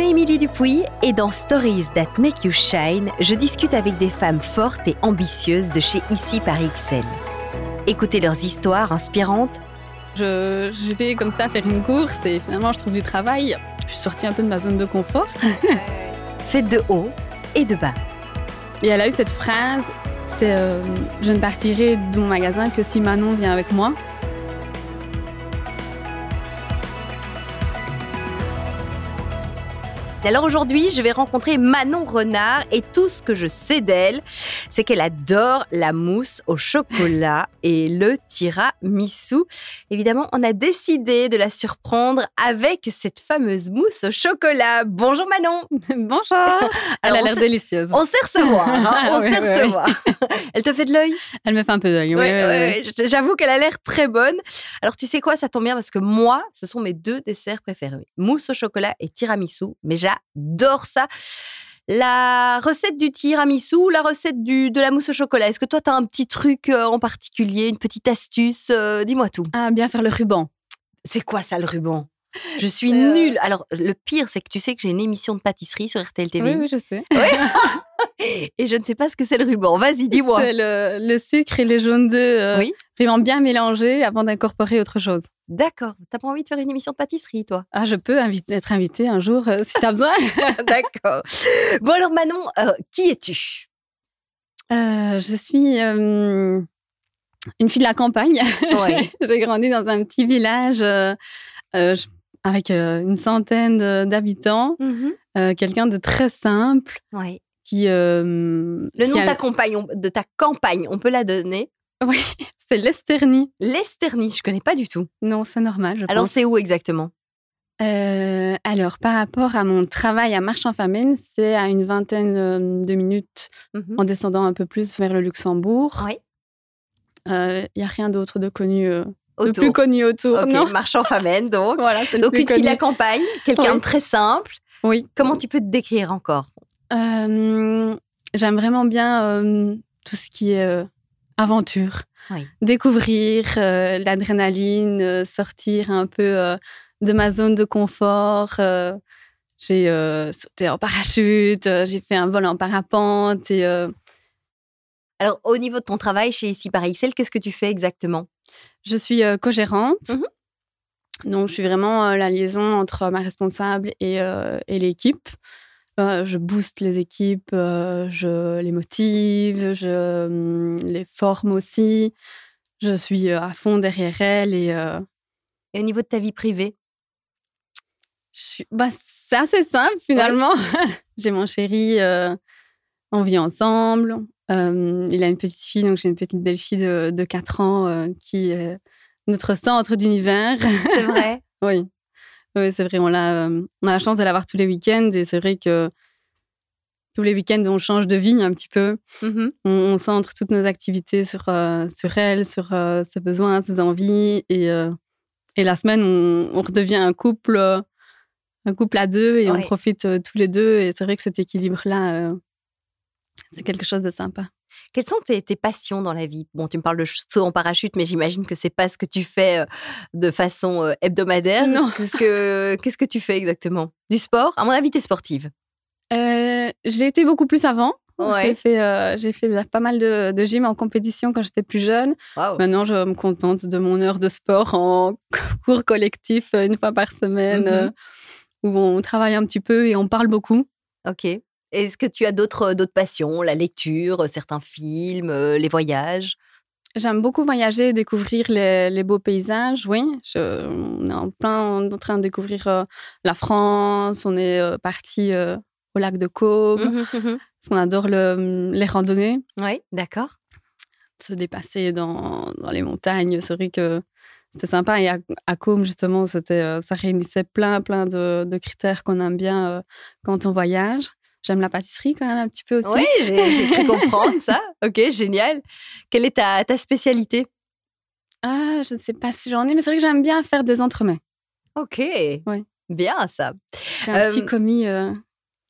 c'est Émilie Dupuis et dans Stories That Make You Shine, je discute avec des femmes fortes et ambitieuses de chez Ici par XL. Écoutez leurs histoires inspirantes. Je, je vais comme ça faire une course et finalement je trouve du travail. Je suis sortie un peu de ma zone de confort. Faites de haut et de bas. Et elle a eu cette phrase, c'est euh, je ne partirai de mon magasin que si Manon vient avec moi. Alors aujourd'hui, je vais rencontrer Manon Renard et tout ce que je sais d'elle, c'est qu'elle adore la mousse au chocolat et le tiramisu. Évidemment, on a décidé de la surprendre avec cette fameuse mousse au chocolat. Bonjour Manon. Bonjour. Elle a l'air délicieuse. On sait recevoir. Hein, on Oui, sait oui, recevoir. Elle te fait de l'œil? Elle me fait un peu d'œil. oui. J'avoue qu'elle a l'air très bonne. Alors, tu sais quoi, ça tombe bien parce que moi, ce sont mes deux desserts préférés mousse au chocolat et tiramisu. Mais j'adore ça. La recette du tiramisu, la recette du, de la mousse au chocolat, est-ce que toi, tu as un petit truc euh, en particulier, une petite astuce euh, Dis-moi tout. Ah, bien faire le ruban. C'est quoi ça, le ruban? Je suis Euh. nulle. Alors, le pire, c'est que tu sais que j'ai une émission de pâtisserie sur RTL TV Oui, oui, je sais. et je ne sais pas ce que c'est le ruban. Vas-y, dis-moi. C'est le, le sucre et les jaunes d'œufs euh, Oui. Vraiment bien mélangés avant d'incorporer autre chose. D'accord. T'as pas envie de faire une émission de pâtisserie, toi? Ah, je peux inviter- être invitée un jour euh, si tu as besoin. D'accord. Bon alors Manon, euh, qui es-tu? Euh, je suis euh, une fille de la campagne. Ouais. J'ai grandi dans un petit village avec une centaine d'habitants. Euh, Quelqu'un de très simple Ouais. qui. euh, Le qui nom de ta, campagne, on- de ta campagne, on peut la donner? Oui, c'est l'Esternie. L'Esternie, je connais pas du tout. Non, c'est normal, je Alors c'est où exactement? Euh, alors, par rapport à mon travail à Marche-en-Famenne, c'est à une vingtaine euh, de minutes en descendant un peu plus vers le Luxembourg. Ouais. Il n'y a rien d'autre de connu, euh, de plus connu autour. Ok, Non? Marchand famenne donc. Voilà, c'est le Donc plus une fille de la campagne, quelqu'un Oui. de très simple. Oui. Comment tu peux te décrire encore? Euh, J'aime vraiment bien euh, tout ce qui est euh, aventure. Oui. Découvrir euh, l'adrénaline, euh, sortir un peu euh, de ma zone de confort. j'ai sauté en parachute, j'ai fait un vol en parapente. Et, Alors au niveau de ton travail chez Ici par XL, qu'est-ce que tu fais exactement? Je suis co-gérante. Mhm. Donc, je suis vraiment la liaison entre ma responsable et, et l'équipe. Euh, je booste les équipes, euh, je les motive, je hum, les forme aussi. Je suis euh, à fond derrière elles et euh, Et au niveau de ta vie privée? Je suis... bah, c'est assez simple finalement. j'ai mon chéri, on vit ensemble. Euh, il a une petite fille, donc j'ai une petite belle-fille de, de 4 ans qui est notre centre d'univers. C'est vrai Oui, oui c'est vrai. On a, euh, on a la chance de l'avoir tous les week-ends et c'est vrai que tous les week-ends, on change de vie un petit peu. Mhm. On, on centre toutes nos activités sur, euh, sur elle, sur euh, ses besoins, ses envies. Et, euh, et la semaine, on, on redevient un couple, un couple à deux et on profite tous les deux. Et c'est vrai que cet équilibre-là, c'est quelque chose de sympa. Quelles sont tes, tes passions dans la vie? Bon, tu me parles de saut en parachute, mais j'imagine que c'est pas ce que tu fais euh, de façon euh, hebdomadaire. Non. Qu'est-ce que qu'est-ce que tu fais exactement? Du sport? À mon avis, tu es sportive. Euh, je l'ai été beaucoup plus avant. Ouais. J'ai fait, euh, j'ai fait de- pas mal de, de gym en compétition quand j'étais plus jeune. Maintenant, je me contente de mon heure de sport en cours collectif une fois par semaine, Mhm. euh, où on travaille un petit peu et on parle beaucoup. Ok. Est-ce que tu as d'autres d'autres passions? La lecture, certains films, les voyages? J'aime beaucoup voyager, découvrir les, les beaux paysages. Oui, je- on est en plein en train de découvrir euh, la France. On est euh, parti euh, au lac de Caume parce qu'on adore le- les randonnées. Oui, d'accord. se dépasser dans, dans les montagnes. C'est vrai que c'était sympa. Et à, à Côme, justement, c'était, ça réunissait plein, plein de, de critères qu'on aime bien quand on voyage. J'aime la pâtisserie quand même un petit peu aussi. Oui, j'ai cru comprendre ça. Ok, génial. Quelle est ta, ta spécialité? Ah, je ne sais pas si j'en ai, mais c'est vrai que j'aime bien faire des entremets. Ok. Bien ça. J'ai un Euh, petit commis euh,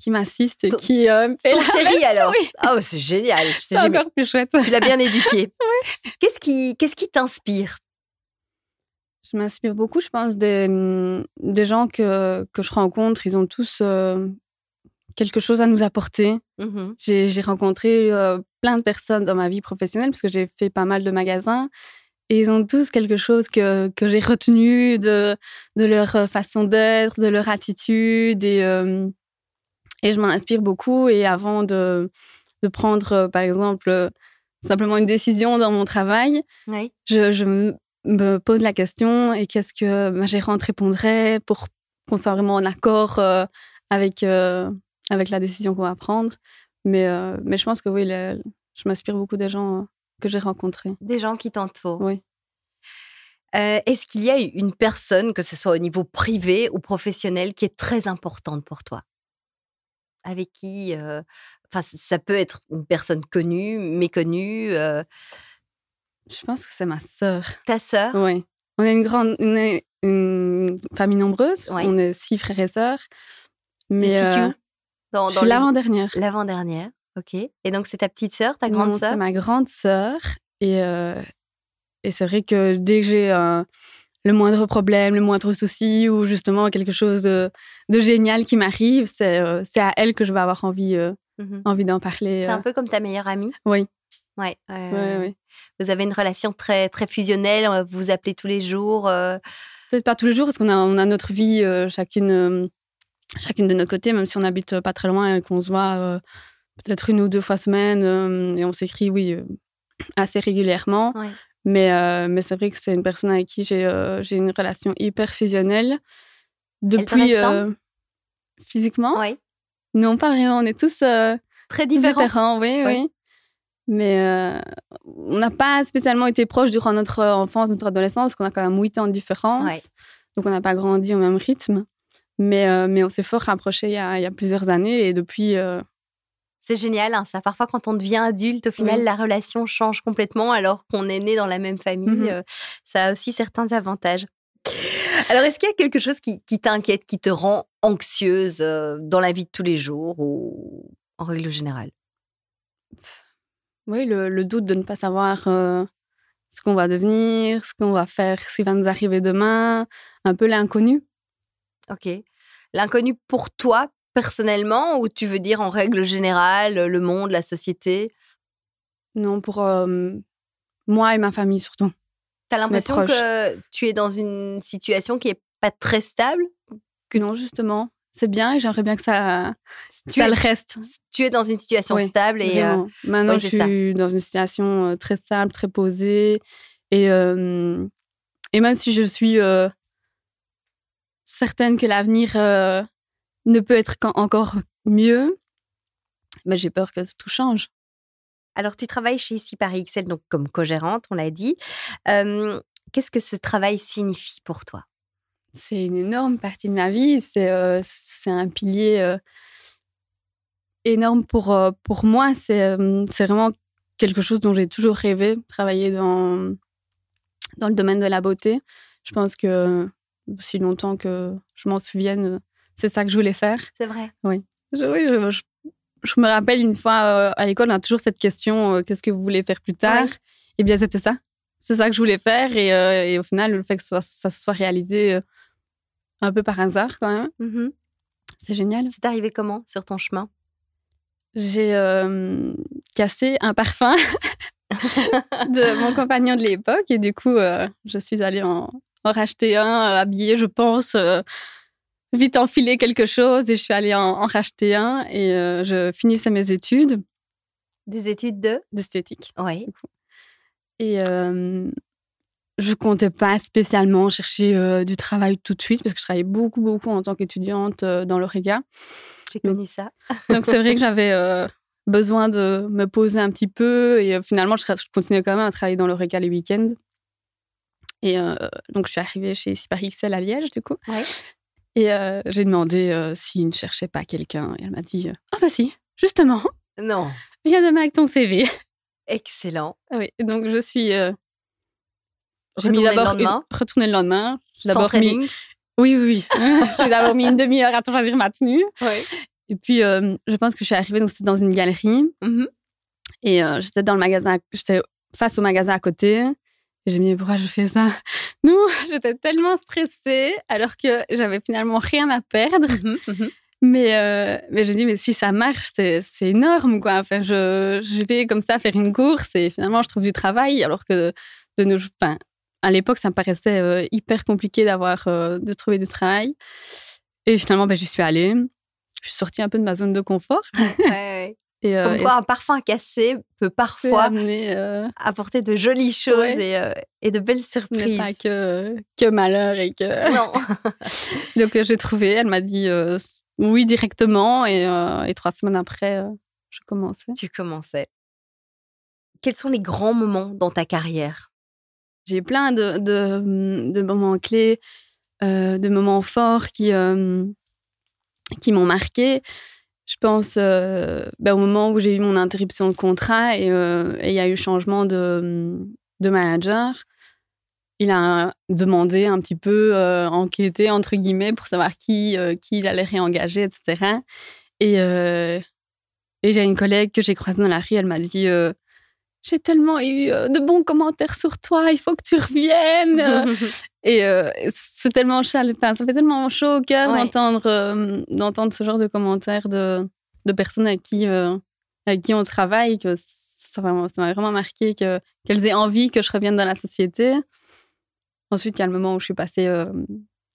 qui m'assiste et qui euh, me fait Ton la chéri alors Oui, Oh, c'est génial. c'est encore plus chouette. Tu l'as bien éduqué. Qu'est-ce qui, qu'est-ce qui t'inspire? Je m'inspire beaucoup, je pense, des, des gens que, que je rencontre. Ils ont tous euh, quelque chose à nous apporter. Mhm. J'ai rencontré euh, plein de personnes dans ma vie professionnelle parce que j'ai fait pas mal de magasins. Et ils ont tous quelque chose que, que j'ai retenu de, de leur euh, façon d'être, de leur attitude. Et, euh, et je m'en inspire beaucoup. Et avant de, de prendre, par exemple, simplement une décision dans mon travail, Oui. je, je me- me pose la question et qu'est-ce que ma gérante répondrait pour qu'on soit vraiment en accord euh, avec, euh, avec la décision qu'on va prendre. Mais, euh, mais je pense que oui, le- je m'inspire beaucoup des gens euh, que j'ai rencontrés. Des gens qui t'entourent. Oui. Euh, Est-ce qu'il y a une personne, que ce soit au niveau privé ou professionnel, qui est très importante pour toi? Avec qui euh, ça peut être une personne connue, méconnue, euh, Je pense que c'est ma sœur. ta sœur? Oui. On est une grande on est une famille nombreuse. Ouais. On est six frères et sœurs. Mais euh, Dans, je suis l'avant-dernière. L'avant-dernière. Ok. Et donc, c'est ta petite sœur, ta grande Non, sœur? C'est ma grande sœur. Et, euh, et c'est vrai que dès que j'ai un- le moindre problème, le moindre souci ou justement quelque chose de, de génial qui m'arrive, c'est euh, c'est à elle que je vais avoir envie, euh, Mhm. envie d'en parler. C'est euh. un peu comme ta meilleure amie? Oui. Ouais. Ouais, euh, ouais. Vous avez une relation très, très fusionnelle, euh, vous vous appelez tous les jours. euh, Peut-être pas tous les jours parce qu'on a, on a notre vie euh, chacune, euh, chacune de notre côté, même si on habite euh, pas très loin et qu'on se voit euh, peut-être une ou deux fois semaine euh, et on s'écrit, oui, assez régulièrement. Ouais. Mais, mais c'est vrai que c'est une personne avec qui j'ai une relation hyper fusionnelle. Depuis. physiquement? Ouais. Non, pas vraiment. On est tous euh, Très différent. différents, oui, Oui. oui. Mais euh, on n'a pas spécialement été proches durant notre enfance, notre adolescence, parce qu'on a quand même 8 ans de différence. Ouais. Donc on n'a pas grandi au même rythme. Mais, euh, mais on s'est fort rapprochés il y, a, il y a plusieurs années. Et depuis, euh, C'est génial, hein, ça. Parfois, quand on devient adulte, au final, Oui. la relation change complètement alors qu'on est né dans la même famille. Mhm. euh, ça a aussi certains avantages. Alors, est-ce qu'il y a quelque chose qui, qui t'inquiète, qui te rend anxieuse dans la vie de tous les jours ou en règle générale? Oui, le, le doute de ne pas savoir ce qu'on va devenir, ce qu'on va faire, ce qui va nous arriver demain, un peu l'inconnu. Ok. L'inconnu pour toi, personnellement, ou tu veux dire en règle générale, le monde, la société? Non, pour euh, moi et ma famille surtout. T'as l'impression que tu es dans une situation qui est pas très stable? Que non, justement, c'est bien et j'aimerais bien que ça, tu ça es, le reste. tu es dans une situation Oui, stable et euh. Maintenant, oui, je ça. suis dans une situation très stable, très posée. Et, euh, et même si je suis euh, certaine que l'avenir euh, ne peut être qu'encore mieux, mais j'ai peur que tout change. Alors, tu travailles chez ici Paris XL, donc comme co-gérante, on l'a dit. Euh, Qu'est-ce que ce travail signifie pour toi? C'est une énorme partie de ma vie. C'est euh, un pilier euh, énorme pour, pour moi. C'est c'est vraiment quelque chose dont j'ai toujours rêvé, travailler dans, dans le domaine de la beauté. Je pense que aussi longtemps que je m'en souvienne, c'est ça que je voulais faire. C'est vrai. Je, oui, je, je- je me rappelle une fois euh, à l'école, on a toujours cette question euh, qu'est-ce que vous voulez faire plus tard? Ouais. Eh bien, c'était ça. C'est ça que je voulais faire. Et, euh, et au final, le fait que ça se soit réalisé euh, un peu par hasard, quand même, Mhm. c'est génial. C'est arrivé comment sur ton chemin? J'ai euh, cassé un parfum de mon compagnon de l'époque. Et du coup, euh, je suis allée en racheter un, euh, habillé, je pense. euh, vite enfiler quelque chose et je suis allée en, en racheter un et euh, je finissais mes études Des études de? D'esthétique. Oui. Et euh, je comptais pas spécialement chercher euh, du travail tout de suite parce que je travaillais beaucoup, beaucoup en tant qu'étudiante euh, dans l'OREGA. J'ai connu ça. Donc c'est vrai que j'avais besoin de me poser un petit peu et finalement je, je continuais quand même à travailler dans l'OREGA les week-ends. Et euh, donc je suis arrivée chez XL à Liège du coup. Ouais. Et euh, j'ai demandé euh, s'il ne cherchait pas quelqu'un. Et elle m'a dit Ah, bah si, justement, Non. viens demain avec ton CV. Excellent. oui, donc je suis. euh, j'ai mis le d'abord. Retourner le lendemain. J'ai d'abord mis. Oui, oui, oui. j'ai d'abord mis une demi-heure à choisir ma tenue. Ouais. Et puis, euh, je pense que je suis arrivée, donc c'était dans une galerie. Mhm. Et euh, j'étais dans le magasin, j'étais face au magasin à côté. J'ai mis, pourquoi je fais ça Non, j'étais tellement stressée alors que j'avais finalement rien à perdre. Mhm, mhm. Mais, euh, mais je me dis, mais si ça marche, c'est c'est énorme, quoi. Enfin, je, je vais comme ça faire une course et finalement, je trouve du travail, alors que de nos, enfin, à l'époque, ça me paraissait euh, hyper compliqué d'avoir, euh, de trouver du travail. Et finalement, ben, j'y suis allée. Je suis sortie un peu de ma zone de confort. Ouais. Et, euh, Comme et un parfum cassé peut parfois amener, euh, apporter de jolies choses Ouais. et, euh, et de belles surprises. pas que, que malheur et que. Non. Donc, j'ai trouvé, elle m'a dit oui directement. Et, et trois semaines après, je commençais. tu commençais. Quels sont les grands moments dans ta carrière? J'ai plein de, de, de moments clés, de moments forts qui, qui m'ont marqué. Je pense euh, ben, au moment où j'ai eu mon interruption de contrat et euh, il y a eu changement de, de manager. Il a demandé un petit peu, euh, enquêté entre guillemets, pour savoir qui, il allait réengager, etc. Et, j'ai une collègue que j'ai croisée dans la rue, elle m'a dit J'ai tellement eu euh, de bons commentaires sur toi, il faut que tu reviennes. Et euh, c'est tellement chaud, enfin, ça fait tellement chaud au cœur Ouais. d'entendre, euh, d'entendre ce genre de commentaires de, de personnes avec qui, euh, avec qui on travaille, que ça m'a vraiment marqué que, qu'elles aient envie que je revienne dans la société. Ensuite, il y a le moment où je suis passée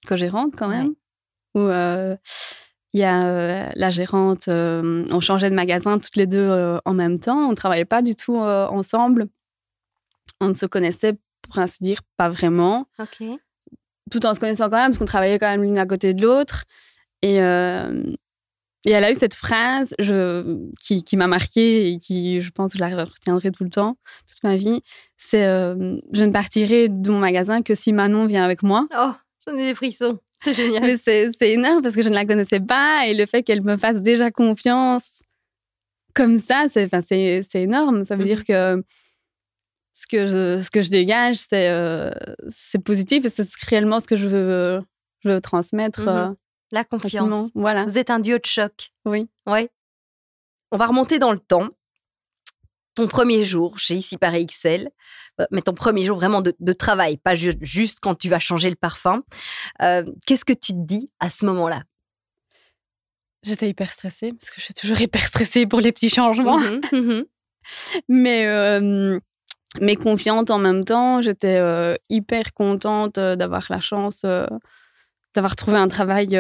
co-gérante quand même, où il y a euh, la gérante, euh, on changeait de magasin toutes les deux euh, en même temps, on ne travaillait pas du tout ensemble, on ne se connaissait pour ainsi dire pas vraiment Ok. tout en se connaissant quand même, parce qu'on travaillait quand même l'une à côté de l'autre. Et, et elle a eu cette phrase je, qui, qui m'a marquée et qui, je pense, je la retiendrai tout le temps, toute ma vie. C'est Je ne partirai de mon magasin que si Manon vient avec moi. Oh, j'en ai des frissons. C'est génial. Mais c'est énorme parce que je ne la connaissais pas et le fait qu'elle me fasse déjà confiance comme ça, c'est énorme. Ça veut Mhm. dire que ce que je, ce que je dégage, c'est euh, positif et c'est réellement ce que je veux, je veux transmettre. Mhm. euh, La confiance. Voilà. Vous êtes un duo de choc. Oui. Ouais. On va remonter dans le temps. Ton premier jour chez Ici Paris XL, euh, mais ton premier jour vraiment de, de travail, pas ju- juste quand tu vas changer le parfum. Euh, Qu'est-ce que tu te dis à ce moment-là? J'étais hyper stressée parce que je suis toujours hyper stressée pour les petits changements. Mhm, mhm. Mais, euh, mais confiante en même temps. J'étais euh, hyper contente d'avoir la chance d'avoir trouvé un travail,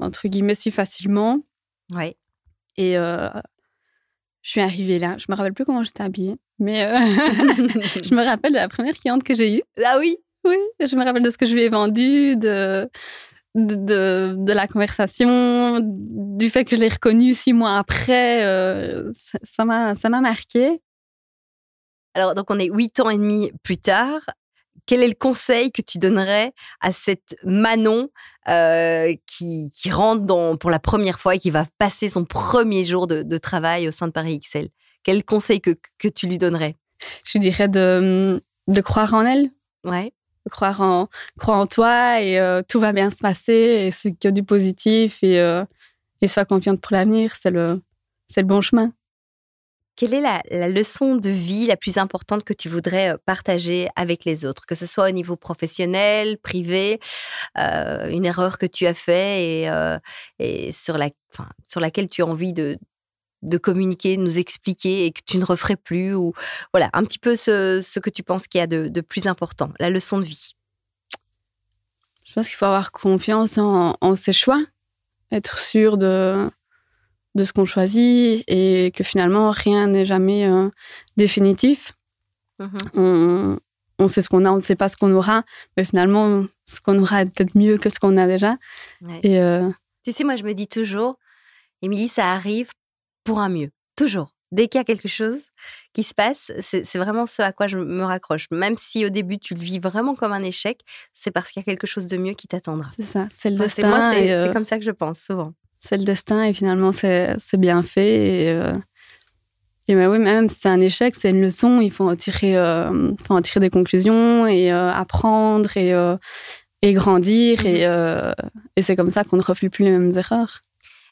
entre guillemets, si facilement. Ouais. Et je suis arrivée là. Je me rappelle plus comment j'étais habillée, mais euh, je me rappelle de la première cliente que j'ai eue. Ah oui? Oui, je me rappelle de ce que je lui ai vendu, de, de, de, de la conversation, du fait que je l'ai reconnue six mois après. euh, ça- ça m'a ça m'a marqué. Alors, donc, on est huit ans et demi plus tard. Quel est le conseil que tu donnerais à cette Manon euh, qui, qui rentre dans, pour la première fois et qui va passer son premier jour de, de travail au sein de Paris XL Quel conseil que, que tu lui donnerais? Je lui dirais de, de croire en elle, Ouais. de croire en, croire en toi et euh, tout va bien se passer et c'est que du positif et, euh, et sois confiante pour l'avenir. C'est le, c'est le bon chemin. Quelle est la, leçon de vie la plus importante que tu voudrais partager avec les autres, que ce soit au niveau professionnel, privé, une erreur que tu as fait et, sur, la, sur laquelle tu as envie de, de communiquer, de nous expliquer et que tu ne referais plus ou voilà un petit peu ce, que tu penses qu'il y a de, de plus important, la leçon de vie. Je pense qu'il faut avoir confiance en ses choix, être sûr de, de ce qu'on choisit et que finalement rien n'est jamais euh, définitif. On, on sait ce qu'on a, on ne sait pas ce qu'on aura, mais finalement ce qu'on aura est peut-être mieux que ce qu'on a déjà. Ouais. Et euh, Tu sais, moi je me dis toujours, Émilie, ça arrive pour un mieux, toujours. Dès qu'il y a quelque chose qui se passe, c'est vraiment ce à quoi je me raccroche. Même si au début tu le vis vraiment comme un échec, c'est parce qu'il y a quelque chose de mieux qui t'attendra. c'est ça, c'est le Enfin, destin. moi, c'est euh, c'est comme ça que je pense souvent. C'est le destin et finalement c'est bien fait et, euh, et ben oui même si c'est un échec c'est une leçon il faut en tirer euh, faut en tirer des conclusions et euh, apprendre et euh, et grandir Mhm. et, euh, et c'est comme ça qu'on ne refait plus les mêmes erreurs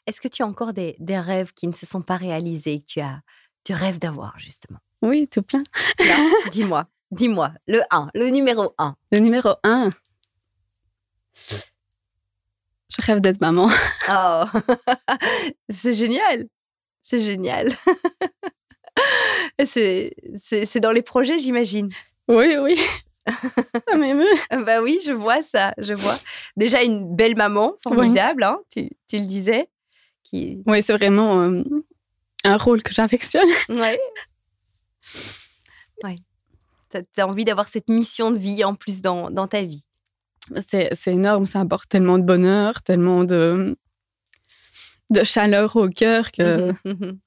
Est-ce que tu as encore des, des rêves qui ne se sont pas réalisés, que tu as, tu rêves d'avoir justement? Oui tout plein Dis-moi, Dis-moi, le 1, le numéro 1. Le numéro 1. Je rêve d'être maman. Oh, c'est génial. C'est génial. c'est, dans les projets, j'imagine. Oui, oui. Ça m'émeut. Bah oui, je vois ça, je vois. Déjà une belle maman, formidable, hein, tu, tu le disais. Qui... Oui, c'est vraiment euh, un rôle que j'affectionne. Ouais. Ouais. Tu as envie d'avoir cette mission de vie en plus dans, dans ta vie. C'est, énorme, ça apporte tellement de bonheur, tellement de, de chaleur au cœur que.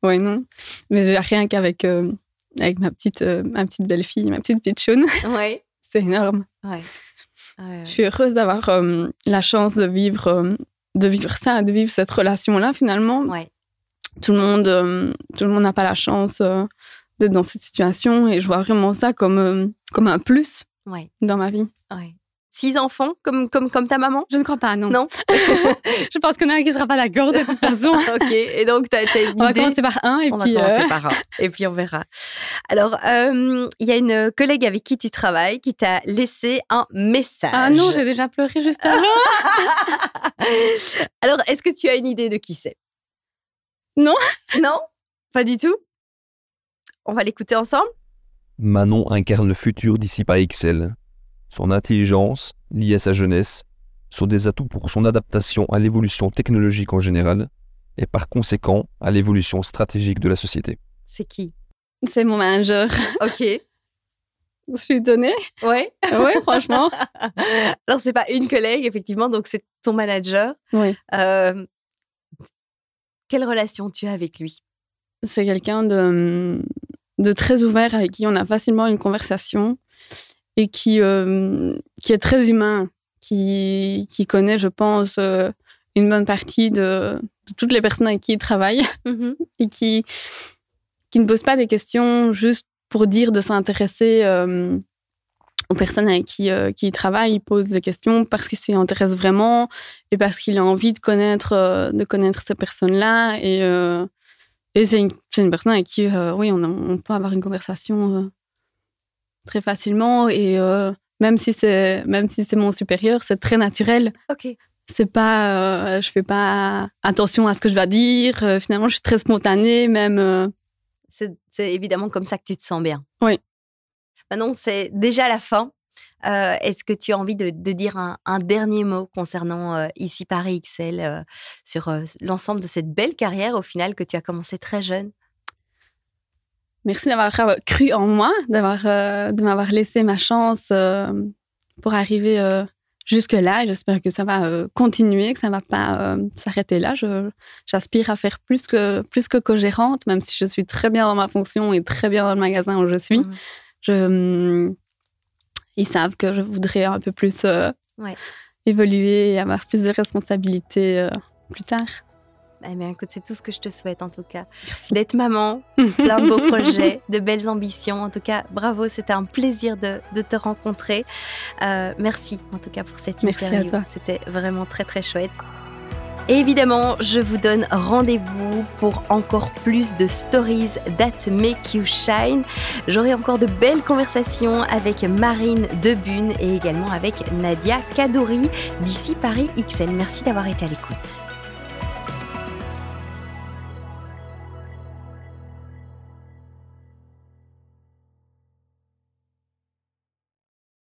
ouais, non. Mais rien qu'avec euh, avec ma petite, euh, ma petite belle-fille, ma petite pitchoune. Ouais. c'est énorme. Ouais. Ouais, Je suis heureuse d'avoir euh, la chance de vivre, de vivre ça, de vivre cette relation-là finalement. ouais. Tout le monde, tout le monde n'a pas la chance d'être dans cette situation et je vois vraiment ça comme, comme un plus Ouais. dans ma vie. ouais. Six enfants comme, comme, comme ta maman? Je ne crois pas, non. Non? Je pense en a un qui ne sera pas d'accord de toute façon. Ok, et donc tu as, une On va idée? commencer par un et On puis. va commencer euh, par un, et puis on verra. Alors, euh, il y a une collègue avec qui tu travailles qui t'a laissé un message. Ah non, j'ai déjà pleuré juste avant. Alors, est-ce que tu as une idée de qui c'est? Non. Non? Pas du tout? On va l'écouter ensemble? Manon incarne le futur d'ici par Excel. Son intelligence, liée à sa jeunesse, sont des atouts pour son adaptation à l'évolution technologique en général et par conséquent à l'évolution stratégique de la société. C'est qui? C'est mon manager. Ok. Je suis étonnée. Ouais. Oui, franchement. Alors, c'est pas une collègue, effectivement, donc c'est ton manager. Oui. Euh, quelle relation tu as avec lui? C'est quelqu'un de, de très ouvert avec qui on a facilement une conversation et qui, euh, qui est très humain, qui, qui connaît, je pense, euh, une bonne partie de, de toutes les personnes avec qui il travaille et qui, qui ne pose pas des questions juste pour dire de s'intéresser euh, aux personnes avec qui, qui il travaille. Il pose des questions parce qu'il s'y intéresse vraiment et parce qu'il a envie de connaître, de connaître ces personnes-là. Et, et c'est une, c'est une personne avec qui, oui, on, a- on peut avoir une conversation très facilement. Et euh, même si c'est même si c'est mon supérieur, c'est très naturel. Ok. C'est pas, euh, je fais pas attention à ce que je vais dire. Euh, finalement, je suis très spontanée, même. C'est évidemment comme ça que tu te sens bien. Oui. Maintenant, c'est déjà la fin. Euh, Est-ce que tu as envie de, de dire un, un dernier mot concernant euh, ici Paris XL euh, sur l'ensemble de cette belle carrière au final que tu as commencé très jeune? Merci d'avoir euh, cru en moi, d'avoir, euh, de m'avoir laissé ma chance euh, pour arriver euh, jusque-là. J'espère que ça va continuer, que ça ne va pas s'arrêter là. J'aspire à faire plus que, plus que co-gérante, même si je suis très bien dans ma fonction et très bien dans le magasin où je suis. Je, hum, ils savent que je voudrais un peu plus Ouais. évoluer et avoir plus de responsabilités plus tard. Eh bien, écoute, c'est tout ce que je te souhaite en tout cas. Merci. D'être maman, plein de beaux projets, de belles ambitions. En tout cas, bravo, c'était un plaisir de, de te rencontrer. Euh, merci en tout cas pour cette Merci à interview. toi. C'était vraiment très très chouette. Et évidemment, je vous donne rendez-vous pour encore plus de stories that make you shine. J'aurai encore de belles conversations avec Marine Debune et également avec Nadia Kadouri d'ici Paris XL. Merci d'avoir été à l'écoute.